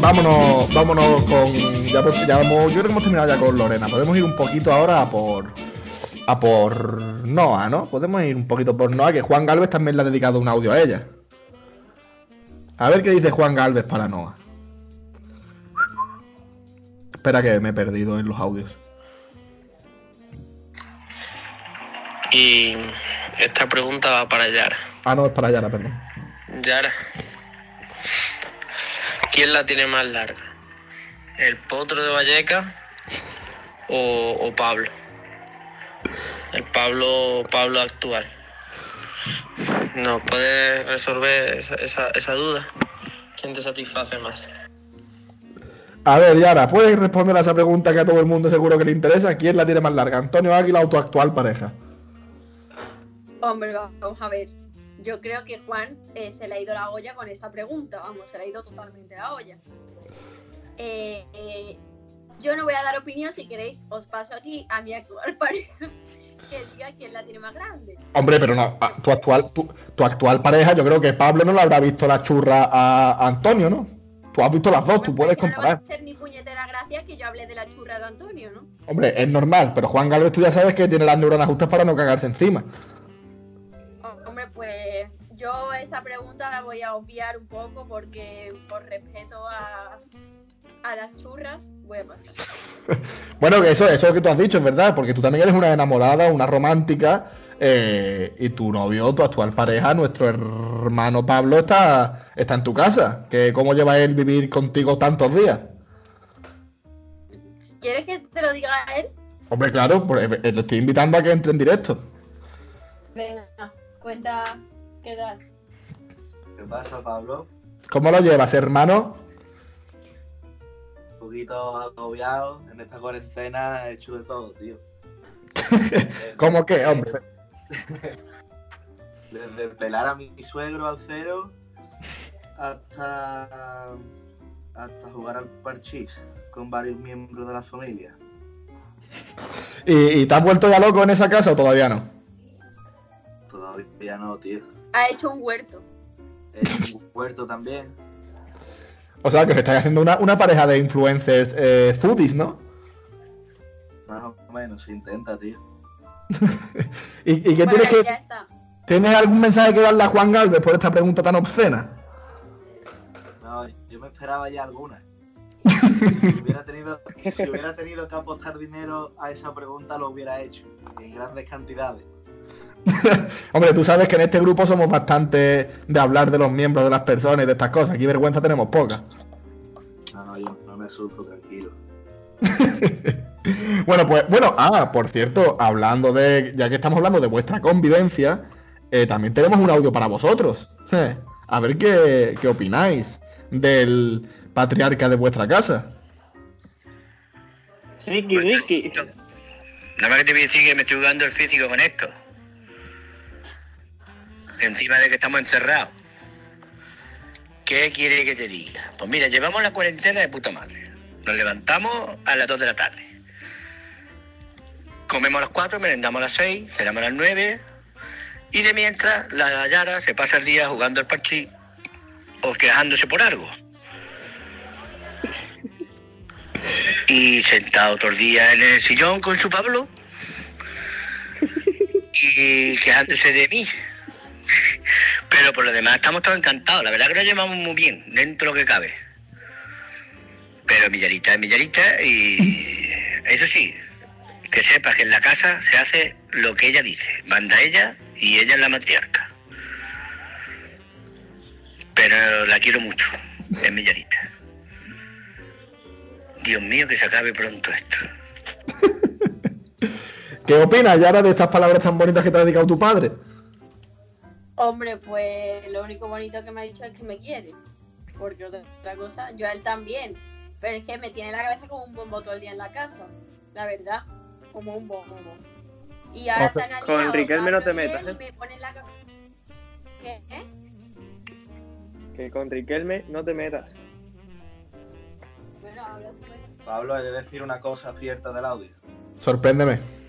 Vámonos, vámonos con. Ya, ya hemos- yo creo que hemos terminado ya con Lorena. Podemos ir un poquito ahora a por. A por Noah, ¿no? Podemos ir un poquito por Noah, que Juan Galvez también le ha dedicado un audio a ella. A ver qué dice Juan Galvez para Noah. Espera que me he perdido en los audios. Y esta pregunta va para Yara. Ah, no, es para Yara, perdón. Yara. ¿Quién la tiene más larga? ¿El potro de Valleca o, o Pablo? El Pablo, Pablo actual. ¿Nos puede resolver esa, esa, esa duda? ¿Quién te satisface más? A ver, Yara, ¿puedes responder a esa pregunta que a todo el mundo seguro que le interesa? ¿Quién la tiene más larga? ¿Antonio Águila o tu actual pareja? Hombre, vamos a ver. Yo creo que Juan eh, se le ha ido la olla con esta pregunta. Vamos, se le ha ido totalmente la olla. Eh, eh, yo no voy a dar opinión. Si queréis, os paso aquí a mi actual pareja que diga quién la tiene más grande. Hombre, pero no, tu actual, tu, tu actual pareja, yo creo que Pablo no le habrá visto la churra a Antonio, ¿no? Tú has visto las dos, tú puedes Ya no va comparar. a ser ni puñetera gracia que yo hable de la churra de Antonio, ¿no? Hombre, es normal, pero Juan Galvez tú ya sabes que tiene las neuronas justas para no cagarse encima. Hombre, pues yo esta pregunta la voy a obviar un poco porque por respeto a, a las churras voy a pasar. Bueno, que eso, eso que tú has dicho es verdad, porque tú también eres una enamorada, una romántica, eh, y tu novio, tu actual pareja, nuestro hermano Pablo, está, está en tu casa. Que ¿Cómo lleva él vivir contigo tantos días? ¿Quieres que te lo diga a él? Hombre, claro, pues, eh, le estoy invitando a que entre en directo. Venga, cuenta qué tal. ¿Qué pasa, Pablo? ¿Cómo lo llevas, hermano? Un poquito agobiado. En esta cuarentena he hecho de todo, tío. ¿Cómo que, hombre? Desde pelar a mi suegro al cero hasta, hasta jugar al parchís con varios miembros de la familia. ¿Y, y te has vuelto ya loco en esa casa o todavía no? Todavía no, tío. Ha hecho un huerto. He hecho un huerto también. O sea, que os estáis haciendo una, una pareja de influencers eh, foodies, ¿no? Más o menos, se intenta, tío. ¿Y, y qué Bueno, tienes que. ¿Tienes algún mensaje que darle a Juan Galvez por esta pregunta tan obscena? No, yo me esperaba ya alguna. Si hubiera, tenido, si hubiera tenido que apostar dinero a esa pregunta, lo hubiera hecho. En grandes cantidades. Hombre, tú sabes que en este grupo somos bastante de hablar de los miembros de las personas y de estas cosas. Aquí vergüenza tenemos poca. No, no, yo no me asusto, tranquilo. Bueno, pues, bueno, ah, por cierto, hablando de, ya que estamos hablando de vuestra convivencia, eh, también tenemos un audio para vosotros. A ver qué, qué opináis del patriarca de vuestra casa. Ricky, Ricky. Nada más que te voy a decir que me estoy jugando el físico con esto. Encima de que estamos encerrados. ¿Qué quiere que te diga? Pues mira, llevamos la cuarentena de puta madre. Nos levantamos a las 2 de la tarde. Comemos a las 4, merendamos a las 6, cenamos a las 9. Y de mientras, la Yara se pasa el día jugando al parchís o quejándose por algo. Y sentado todo el día en el sillón con su Pablo y quejándose de mí. Pero por lo demás estamos todos encantados. La verdad que lo llevamos muy bien, dentro de lo que cabe. Pero Millarita es Millarita y eso sí, que sepas que en la casa se hace lo que ella dice. Manda ella y ella es la matriarca. Pero la quiero mucho, es Millarita. Dios mío, que se acabe pronto esto. ¿Qué opinas, Yara, de estas palabras tan bonitas que te ha dedicado tu padre? Hombre, pues lo único bonito que me ha dicho es que me quiere. Porque otra cosa, yo a él también. Pero es que me tiene la cabeza como un bombo todo el día en la casa. La verdad, como un bombo. Y ahora O sea, se han con aliado Riquelme no te metas, ¿eh? me la. ¿Qué? ¿Eh? que con Riquelme no te metas. Bueno, habla tú, ¿eh? Pablo, he de decir una cosa cierta del audio. Sorpréndeme.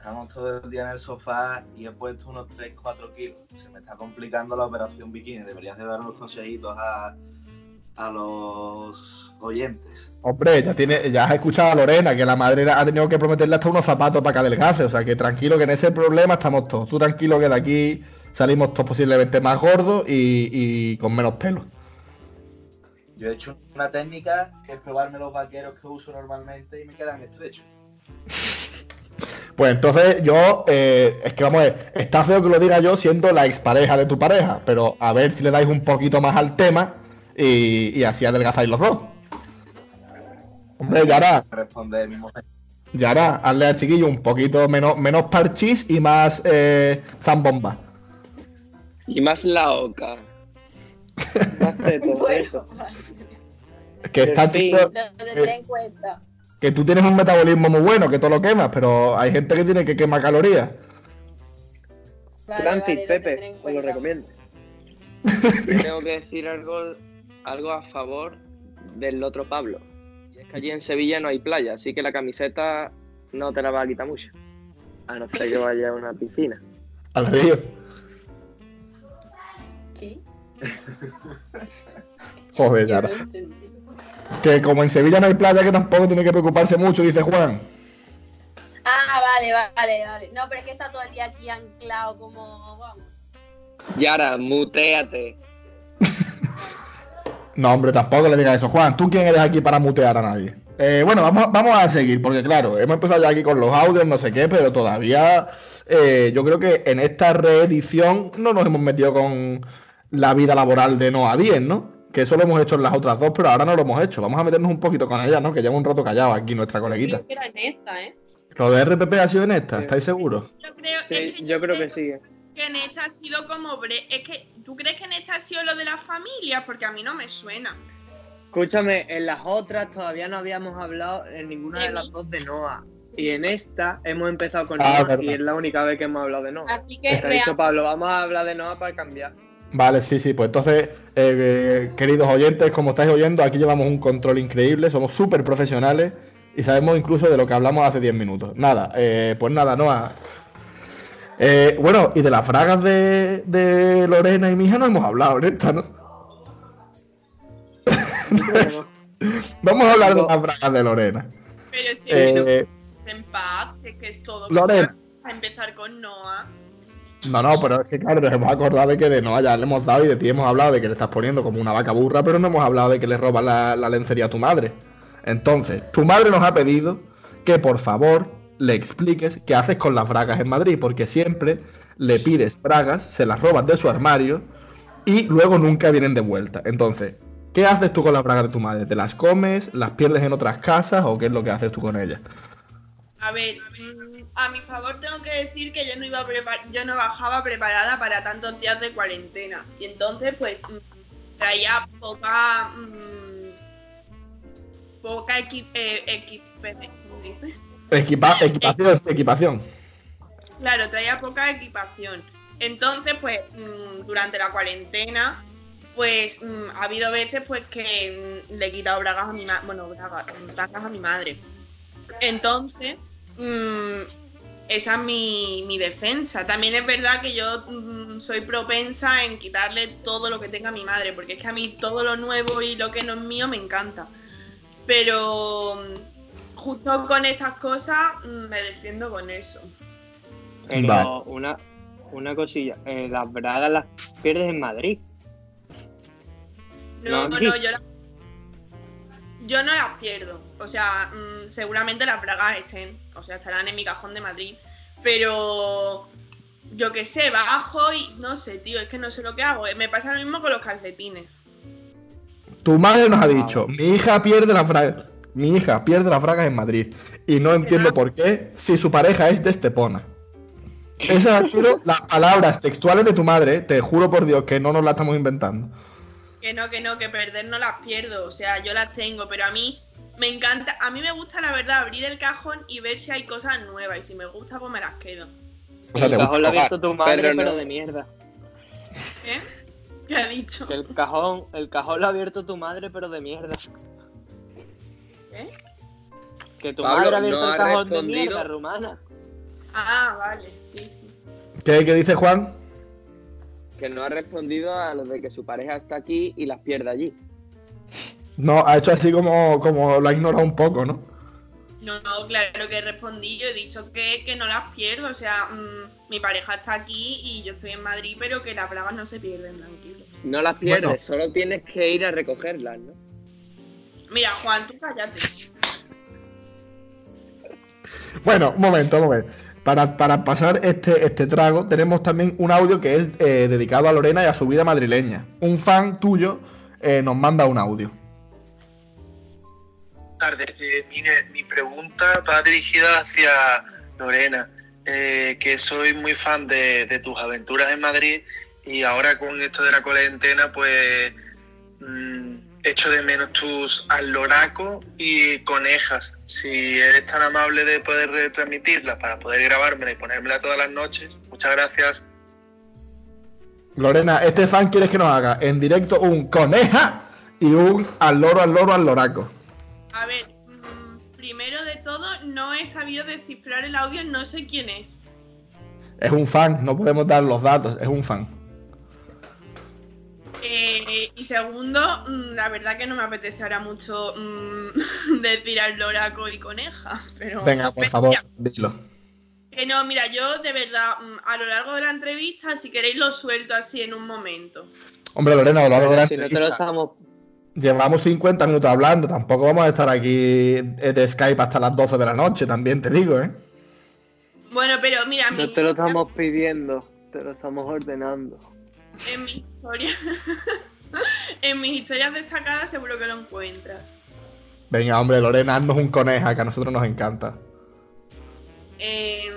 Estamos todo el día en el sofá y he puesto unos 3-4 kilos. Se me está complicando la operación bikini. Deberías de dar unos consejitos a, a los oyentes. Hombre, ya, tiene, ya has escuchado a Lorena que la madre ha tenido que prometerle hasta unos zapatos para que adelgace. O sea que tranquilo que en ese problema estamos todos. Tú tranquilo que de aquí salimos todos posiblemente más gordos y, y con menos pelo. Yo he hecho una técnica que es probarme los vaqueros que uso normalmente y me quedan estrechos. Pues entonces yo, eh, es que vamos a ver, está feo que lo diga yo siendo la expareja de tu pareja, pero a ver si le dais un poquito más al tema y, y así adelgazáis los dos. Hombre, Yara, Responde mi mujer. Yara, hazle al chiquillo un poquito menos, menos parchís y más eh, zambomba. Y más la oca. Más teto, Bueno, vale. Que está chico, Lo tendré en cuenta. Que tú tienes un metabolismo muy bueno, que todo lo quemas, pero hay gente que tiene que quemar calorías. Vale, Francis, vale, lo Pepe, os lo cuenta. recomiendo. Tengo que decir algo, algo a favor del otro Pablo. Y es que allí en Sevilla no hay playa, así que la camiseta no te la va a quitar mucho. A no ser que vaya a una piscina. Al río. ¿Qué? Joder, Yara. no. Que como en Sevilla no hay playa, que tampoco tiene que preocuparse mucho, dice Juan. Ah, vale, vale, vale. No, pero es que está todo el día aquí anclado como... Vamos. Yara, muteate. No, hombre, tampoco le digas eso. Juan, ¿tú quién eres aquí para mutear a nadie? Eh, bueno, vamos, vamos a seguir, porque claro, hemos empezado ya aquí con los audios, no sé qué, pero todavía eh, yo creo que en esta reedición no nos hemos metido con la vida laboral de Noa 10, ¿no? Que eso lo hemos hecho en las otras dos, pero ahora no lo hemos hecho. Vamos a meternos un poquito con ella, ¿no? Que lleva un rato callado aquí nuestra coleguita. Creo que era en esta, ¿eh? ¿Lo de RPP ha sido en esta? Sí. ¿Estáis seguros? Yo creo, Sí, es que yo creo que sí. que en esta ha sido como... bre- Es que, ¿tú crees que en esta ha sido lo de la familia? Porque a mí no me suena. Escúchame, en las otras todavía no habíamos hablado en ninguna De de las dos de Noah. Y en esta hemos empezado con Ah, Noah verdad. y es la única vez que hemos hablado de Noah. Así que Se ha dicho Pablo, vamos a hablar de Noah para cambiar. Vale, sí, sí, pues entonces, eh, eh, queridos oyentes, como estáis oyendo, aquí llevamos un control increíble, somos súper profesionales y sabemos incluso de lo que hablamos hace 10 minutos. Nada, eh, pues nada, Noa. Eh, bueno, y de las fragas de, de Lorena y mi hija no hemos hablado en esta, ¿no? Vamos a hablar de las fragas de Lorena. Pero si Eh, es en paz, es que es todo... Lorena. A empezar con Noah. No, no, pero es que claro, nos hemos acordado de que de Noa ya le hemos dado y de ti hemos hablado de que le estás poniendo como una vaca burra, pero no hemos hablado de que le robas la, la lencería a tu madre. Entonces, tu madre nos ha pedido que por favor le expliques qué haces con las bragas en Madrid, porque siempre le pides bragas, se las robas de su armario y luego nunca vienen de vuelta. Entonces, ¿qué haces tú con las bragas de tu madre? ¿Te las comes? ¿Las pierdes en otras casas? ¿O qué es lo que haces tú con ellas? A ver, mm, a mi favor tengo que decir que yo no iba yo no bajaba preparada para tantos días de cuarentena. Y entonces, pues, mm, traía poca. mm, poca equi eh, equi- ¿cómo dices? Equipa- equipación, equipación. Claro, traía poca equipación. Entonces, pues, durante la cuarentena, pues mm, ha habido veces pues que le he quitado bragas a mi madre. Bueno, bragas, bragas a mi madre. Entonces, mm, esa es mi, mi defensa. También es verdad que yo mm, soy propensa en quitarle todo lo que tenga mi madre, porque es que a mí todo lo nuevo y lo que no es mío me encanta. Pero mm, justo con estas cosas mm, me defiendo con eso. Pero Vale. una, una cosilla, eh, las bragas las pierdes en Madrid. No, No, no, yo, la- yo no las pierdo. O sea, mm, seguramente las bragas estén, o sea, estarán en mi cajón de Madrid. Pero yo qué sé, bajo y no sé, tío, es que no sé lo que hago. Me pasa lo mismo con los calcetines. Tu madre nos ha dicho, mi hija pierde las bragas. Mi hija pierde las bragas en Madrid. Y no entiendo por qué si su pareja es de Estepona. Esas han sido las palabras textuales de tu madre, te juro por Dios que no nos las estamos inventando. Que no, que no, que perder no las pierdo. O sea, yo las tengo, pero a mí me encanta, a mí me gusta la verdad abrir el cajón y ver si hay cosas nuevas. Y si me gusta, pues me las quedo. O sea, te el cajón lo ha visto tu madre, pero de mierda. ¿Eh? ¿Qué ha dicho? Que el cajón, el cajón lo ha abierto tu madre, pero de mierda. ¿Eh? Que tu Pablo, madre ha abierto no el cajón de mierda, rumana. Ah, vale, sí, sí. ¿Qué, qué dice Juan? Que no ha respondido a lo de que su pareja está aquí y las pierde allí. No, ha hecho así como, como lo ha ignorado un poco, ¿no? No, no, claro que he respondido, he dicho que, que no las pierdo, o sea, mm, mi pareja está aquí y yo estoy en Madrid, pero que las bragas no se pierden, tranquilo. No las pierdes, Bueno. solo tienes que ir a recogerlas, ¿no? Mira, Juan, tú cállate. Bueno, un momento, un momento. Para, para pasar este, este trago, tenemos también un audio que es eh, dedicado a Lorena y a su vida madrileña. Un fan tuyo eh, nos manda un audio. tardes. Eh, mi pregunta va dirigida hacia Lorena, eh, que soy muy fan de, de tus aventuras en Madrid y ahora con esto de la cuarentena, pues mm, echo de menos tus aloracos y conejas. Si eres tan amable de poder retransmitirlas para poder grabármela y ponérmela todas las noches, muchas gracias. Lorena, este fan quieres que nos haga en directo un coneja y un al loro, al loro, al loraco. A ver, mm, primero de todo, no he sabido descifrar el audio, no sé quién es. Es un fan, no podemos dar los datos, es un fan. Eh, y segundo, mm, la verdad que no me apetece ahora mucho mm, decir al loraco y coneja. Pero Venga, por favor, mira, dilo. Que no, mira, yo de verdad, mm, a lo largo de la entrevista, si queréis lo suelto así en un momento. Hombre, Lorena, a lo largo de la si no te lo entrevista, estamos. llevamos 50 minutos hablando, tampoco vamos a estar aquí eh, de Skype hasta las 12 de la noche, también te digo, ¿eh? Bueno, pero mira, mi- No te lo estamos pidiendo, te lo estamos ordenando. en mis historias, en mis historias destacadas seguro que lo encuentras. Venga, hombre, Lorena, haznos un coneja, que a nosotros nos encanta. Eh,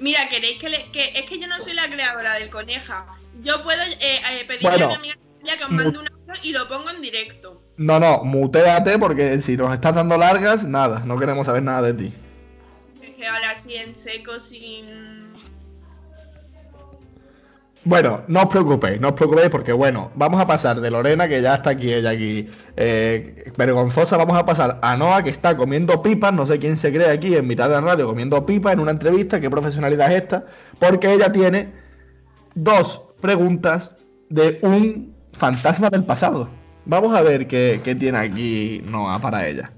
mira, queréis que, le- que es que yo no soy la creadora del coneja. Yo puedo eh, eh, pedirle Bueno. a mi amiga que os mande un audio y lo pongo en directo. No, no, muteate porque si nos estás dando largas, nada, no queremos saber nada de ti. Es que ahora así en seco sin. Bueno, no os preocupéis, no os preocupéis porque bueno, vamos a pasar de Lorena, que ya está aquí, ella aquí, eh, vergonzosa, vamos a pasar a Noah, que está comiendo pipas, no sé quién se cree aquí en mitad de la radio comiendo pipas en una entrevista, qué profesionalidad es esta, porque ella tiene dos preguntas de un fantasma del pasado. Vamos a ver qué, qué tiene aquí Noah para ella.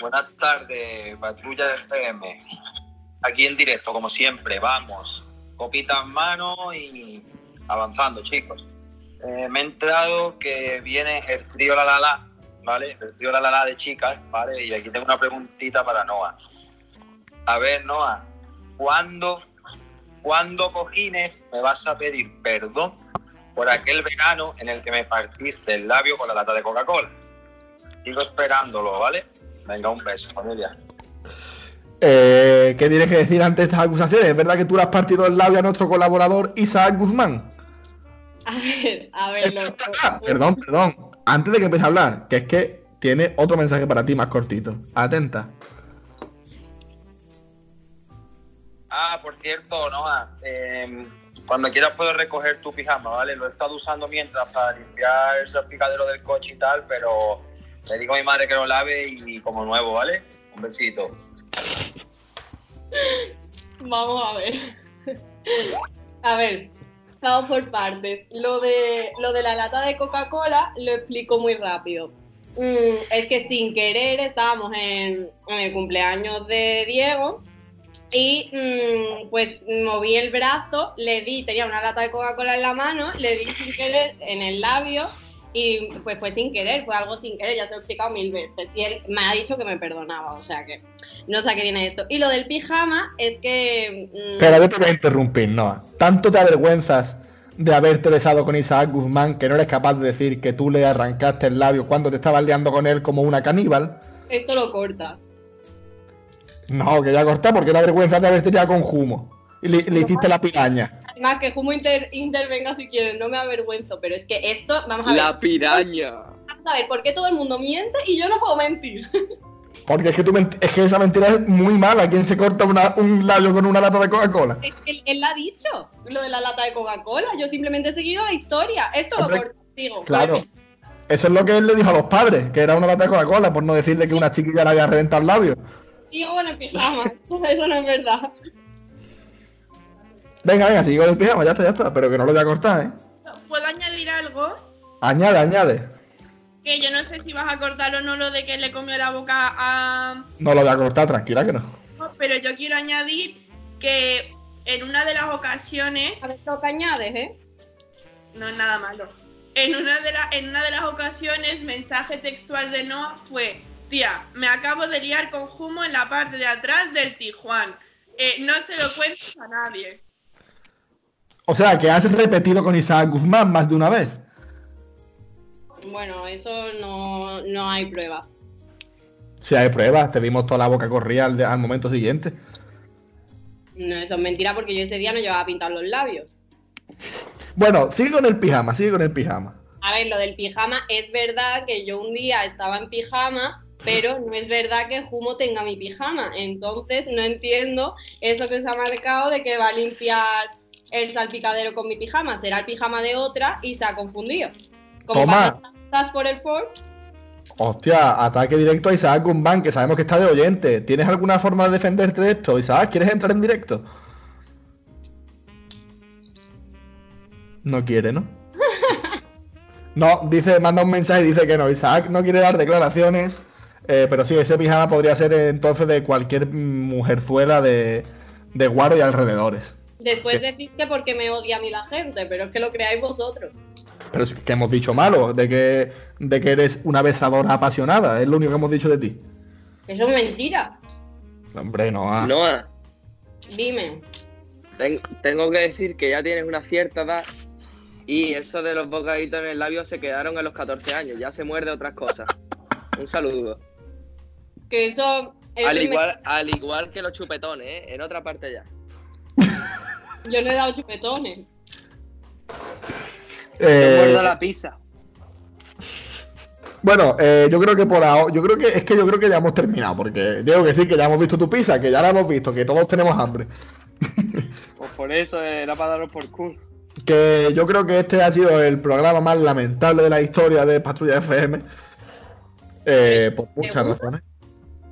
Buenas tardes, Patrulla FM. Aquí en directo, como siempre, vamos. Copita en mano y avanzando, chicos. Eh, me he enterado que viene el trío La La La, ¿vale? El trío La La La de chicas, ¿vale? Y aquí tengo una preguntita para Noah. A ver, Noah, ¿cuándo, ¿cuándo cojines me vas a pedir perdón por aquel verano en el que me partiste el labio con la lata de Coca-Cola? Sigo esperándolo, ¿vale? Venga, un beso, familia. Eh, ¿Qué tienes que decir ante estas acusaciones? ¿Es verdad que tú le has partido el labio a nuestro colaborador Isaac Guzmán? A ver, a ver, lo- Ah, perdón, perdón. Antes de que empiece a hablar, que es que tiene otro mensaje para ti más cortito. Atenta. Ah, por cierto, Noah, eh, cuando quieras puedo recoger tu pijama, ¿vale? Lo he estado usando mientras para limpiar el salpicadero del coche y tal, pero le digo a mi madre que lo lave y como nuevo, ¿vale? Un besito. Vamos a ver. A ver, vamos por partes. Lo de, lo de la lata de Coca-Cola lo explico muy rápido. Mm, es que sin querer estábamos en, el cumpleaños de Diego y mm, pues moví el brazo, le di, tenía una lata de Coca-Cola en la mano, le di sin querer en el labio y pues fue sin querer, fue algo sin querer, ya se lo he explicado mil veces. Y él me ha dicho que me perdonaba, o sea que no sé a qué viene esto. Y lo del pijama es que... mm, Pero yo te voy a interrumpir, Noah. ¿Tanto te avergüenzas de haberte besado con Isaac Guzmán que no eres capaz de decir que tú le arrancaste el labio cuando te estabas liando con él como una caníbal? Esto lo cortas. No, que ya corté porque la vergüenza de haberte tirado con Jumo. Y le, le hiciste la piraña. Además, que Jumo inter- intervenga si quieres, no me avergüenzo, pero es que esto, vamos a ver. La piraña. Vamos a ver, ¿por qué todo el mundo miente y yo no puedo mentir? Porque es que, tú ment- es que esa mentira es muy mala. ¿Quién se corta una- un labio con una lata de Coca-Cola? Es que él, él la ha dicho, lo de la lata de Coca-Cola. Yo simplemente he seguido la historia. Esto Hombre, lo corto contigo. Claro. Eso es lo que él le dijo a los padres, que era una lata de Coca-Cola, por no decirle que una chiquilla le había reventado el labio. Con el pijama. Eso no es verdad. Venga, venga, sigue con el pijama, ya está, ya está. Pero que no lo voy a cortar, ¿eh? ¿Puedo añadir algo? Añade, añade. Que yo no sé si vas a cortar o no lo de que le comió la boca a... No lo voy a cortar, tranquila que no. Pero yo quiero añadir que en una de las ocasiones... A ver, lo que añades, ¿eh? No es nada malo. En una, de la- en una de las ocasiones, mensaje textual de Noah fue: Tía, me acabo de liar con Humo en la parte de atrás del Tijuan. Eh, no se lo cuentes a nadie. O sea, que has repetido con Isaac Guzmán más de una vez. Bueno, eso no, no hay pruebas. Si hay pruebas, te vimos toda la boca corría al, de- al momento siguiente. No, eso es mentira porque yo ese día no llevaba pintar los labios. Bueno, sigue con el pijama, sigue con el pijama. A ver, lo del pijama es verdad que yo un día estaba en pijama, pero no es verdad que Humo tenga mi pijama. Entonces no entiendo eso que se ha marcado de que va a limpiar el salpicadero con mi pijama. Será el pijama de otra y se ha confundido. Como Toma. pasas por el Ford, Hostia, ataque directo a Isaac Guzmán, que sabemos que está de oyente. ¿Tienes alguna forma de defenderte de esto? Isaac, ¿quieres entrar en directo? No quiere, ¿no? No, dice, manda un mensaje y dice que no. Isaac no quiere dar declaraciones. eh, pero sí, ese pijama podría ser entonces de cualquier mujerzuela de, de Guaro y alrededores. Después decís que porque me odia a mí la gente, pero es que lo creáis vosotros. Pero es que hemos dicho malo, de que, de que eres una besadora apasionada. Es lo único que hemos dicho de ti. Eso es mentira. Hombre, no. ah. Noah, Dime. ten- tengo que decir que ya tienes una cierta edad y eso de los bocaditos en el labio se quedaron a los 14 años. Ya se muerde otras cosas. Un saludo. Que eso. Al igual, al igual que los chupetones, ¿eh? En otra parte ya. Yo no he dado chupetones. Eh, muerdo la pizza. Bueno, eh, yo creo que por ahora, yo creo que es que yo creo que ya hemos terminado, porque tengo que decir que ya hemos visto tu pizza, que ya la hemos visto, que todos tenemos hambre. Pues por eso era para daros por culo. Que yo creo que este ha sido el programa más lamentable de la historia de Patrulla FM. eh, por muchas razones.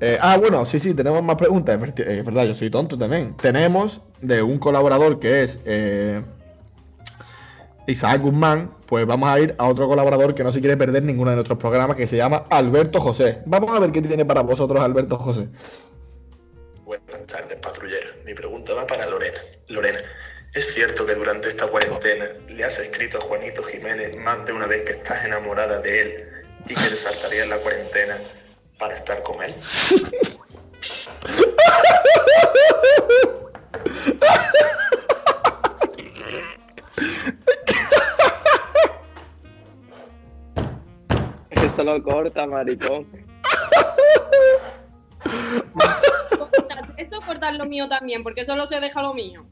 Eh, ah, bueno, sí, sí, tenemos más preguntas. Es Es verdad, yo soy tonto también. Tenemos de un colaborador que es eh, Isaac Guzmán. Pues vamos a ir a otro colaborador que no se quiere perder ninguno de nuestros programas, que se llama Alberto José. Vamos a ver qué tiene para vosotros Alberto José. Buenas tardes, patrullero. Mi pregunta va para Lorena. Lorena, ¿es cierto que durante esta cuarentena le has escrito a Juanito Jiménez más de una vez que estás enamorada de él y que te saltarías la cuarentena para estar con él? Eso lo corta, maricón. Eso cortar lo mío también, porque solo se deja lo mío.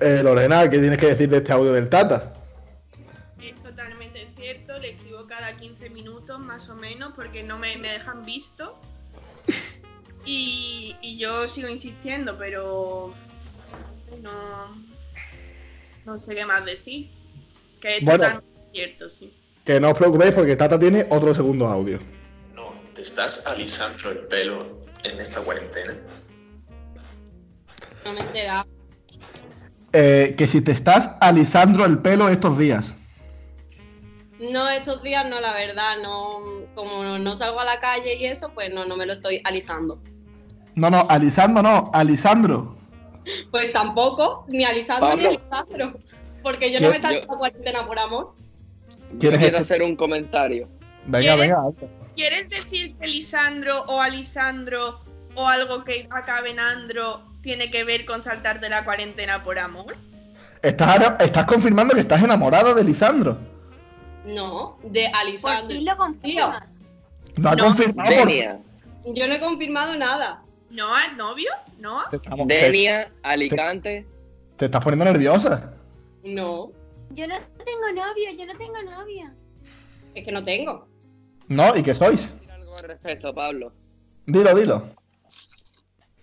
Eh, Lorena, ¿qué tienes que decir de este audio del Tata? Cada 15 minutos más o menos porque no me, me dejan visto. Y, y yo sigo insistiendo, pero no sé, no, no sé qué más decir. Que es Bueno. totalmente cierto, sí. Que no os preocupéis porque Tata tiene otro segundo audio. No, ¿te estás alisando el pelo en esta cuarentena? No me he enterado. Eh, que si te estás alisando el pelo estos días. No, estos días no, la verdad, no. Como no salgo a la calle y eso, pues no, no me lo estoy alisando. No, no, alisando no, Alisandro. Pues tampoco, ni alisando Pablo. ni alisando. Porque yo no me Yo- he estado cuarentena por amor. ¿Quieres quiero este- hacer un comentario. Venga, ¿Quieres? venga. ¿Quieres decir que Lisandro o Alisandro o algo que acabe en Andro tiene que ver con saltar de la cuarentena por amor? Estás, estás confirmando que estás enamorada de Lisandro. No, de Por alisando. fin lo confirmas. No ha No. confirmado. por- Denia, Yo no he confirmado nada. ¿No es novio? ¿No? Te- Denia, Alicante. te estás poniendo nerviosa. No, Yo no tengo novio, yo no tengo novia. es que no tengo. No, ¿y qué sois? Algo al respecto, Pablo. Dilo, dilo.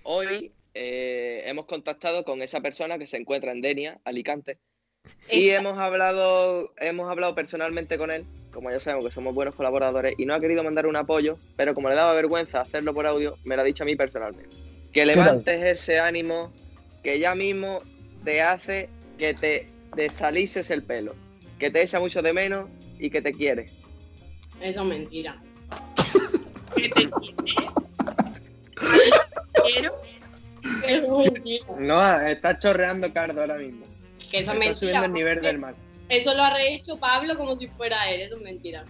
Hoy eh, hemos contactado con esa persona que se encuentra en Denia, Alicante, y hemos hablado, hemos hablado personalmente con él, como ya sabemos que somos buenos colaboradores, y no ha querido mandar un apoyo, pero como le daba vergüenza hacerlo por audio, me lo ha dicho a mí personalmente. Que levantes ese ánimo que ya mismo te hace que te desalices el pelo, que te echa mucho de menos y que te quiere. Eso es mentira. Quiero. Eso es mentira. No, está chorreando cardo ahora mismo. Que eso es está mentira. subiendo el nivel porque del mar. Eso lo ha rehecho Pablo como si fuera él. Eso es mentira.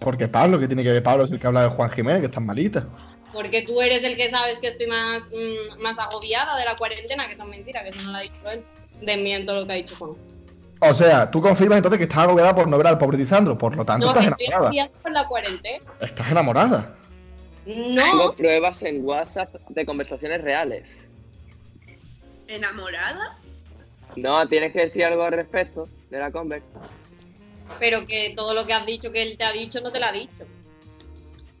Porque Pablo, ¿qué tiene que ver Pablo? Es el que habla de Juan Jiménez, que está malita. Porque tú eres el que sabes que estoy más, mm, más agobiada de la cuarentena, que eso es mentira, que eso no lo ha dicho él. Desmiento lo que ha dicho Juan. O sea, tú confirmas entonces que estás agobiada por no ver al pobre Lisandro. Por lo tanto, No, estás estoy enamorada. por la cuarentena. Estás enamorada. Tengo No, pruebas en WhatsApp de conversaciones reales. ¿Enamorada? No, tienes que decir algo al respecto de la conversa. pero que todo lo que has dicho que él te ha dicho no te lo ha dicho.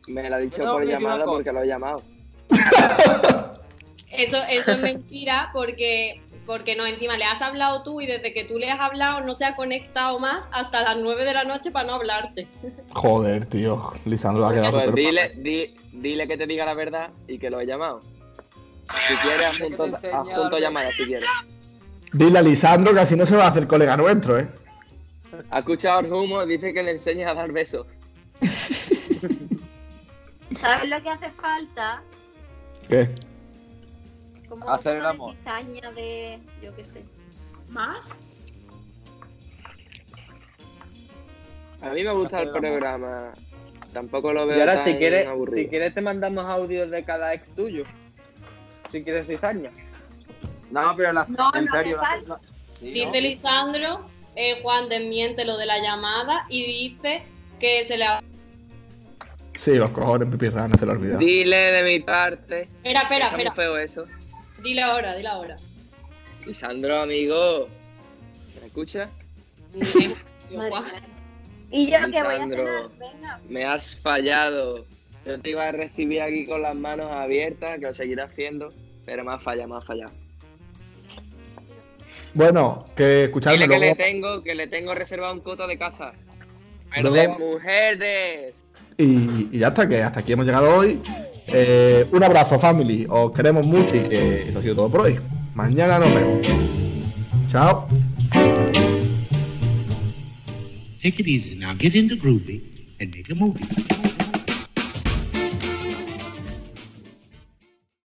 Me lo ha dicho No, por llamada porque lo he llamado. Eso, eso es mentira porque, porque no, encima le has hablado tú y desde que tú le has hablado no se ha conectado más hasta las 9 de la noche para no hablarte. Joder, tío. Lisandro ha quedado Pues dile, di- dile que te diga la verdad y que lo he llamado. Si quieres, adjunto, adjunto llamada si quieres. Dile a Lisandro que así no se va a hacer colega nuestro, ¿eh? Ha escuchado el humo, dice que le enseñes a dar besos. ¿Sabes lo que hace falta? ¿Qué? Como Hacer el amor. cizaña de, yo qué sé. ¿Más? A mí me gusta el programa. Tampoco lo veo Y ahora, tan si quieres, aburrido. si quieres, te mandamos audios de cada ex tuyo. Si quieres cizaña. No, pero la, No, en no serio, sí, Dice ¿no? Lisandro, eh, Juan desmiente lo de la llamada y dice que se le ha... Sí, los cojones, pipirrana, se lo olvidó. Dile de mi parte. Espera, espera, Está muy espera. feo eso. Dile ahora, dile ahora. Lisandro, amigo. ¿Me Juan, Y yo que voy a Lisandro. cenar, venga. Me has fallado. Yo te iba a recibir aquí con las manos abiertas, que lo seguiré haciendo, pero me has fallado, me has fallado. Bueno, que escuchadme Dile que le tengo, que le tengo reservado un coto de caza. Pero de mujeres. Y, y ya está, que hasta aquí hemos llegado hoy. Eh, un abrazo, family. Os queremos mucho y que eso ha sido todo por hoy. Mañana nos vemos. Chao. Take it easy now. Get into groovy and make a movie.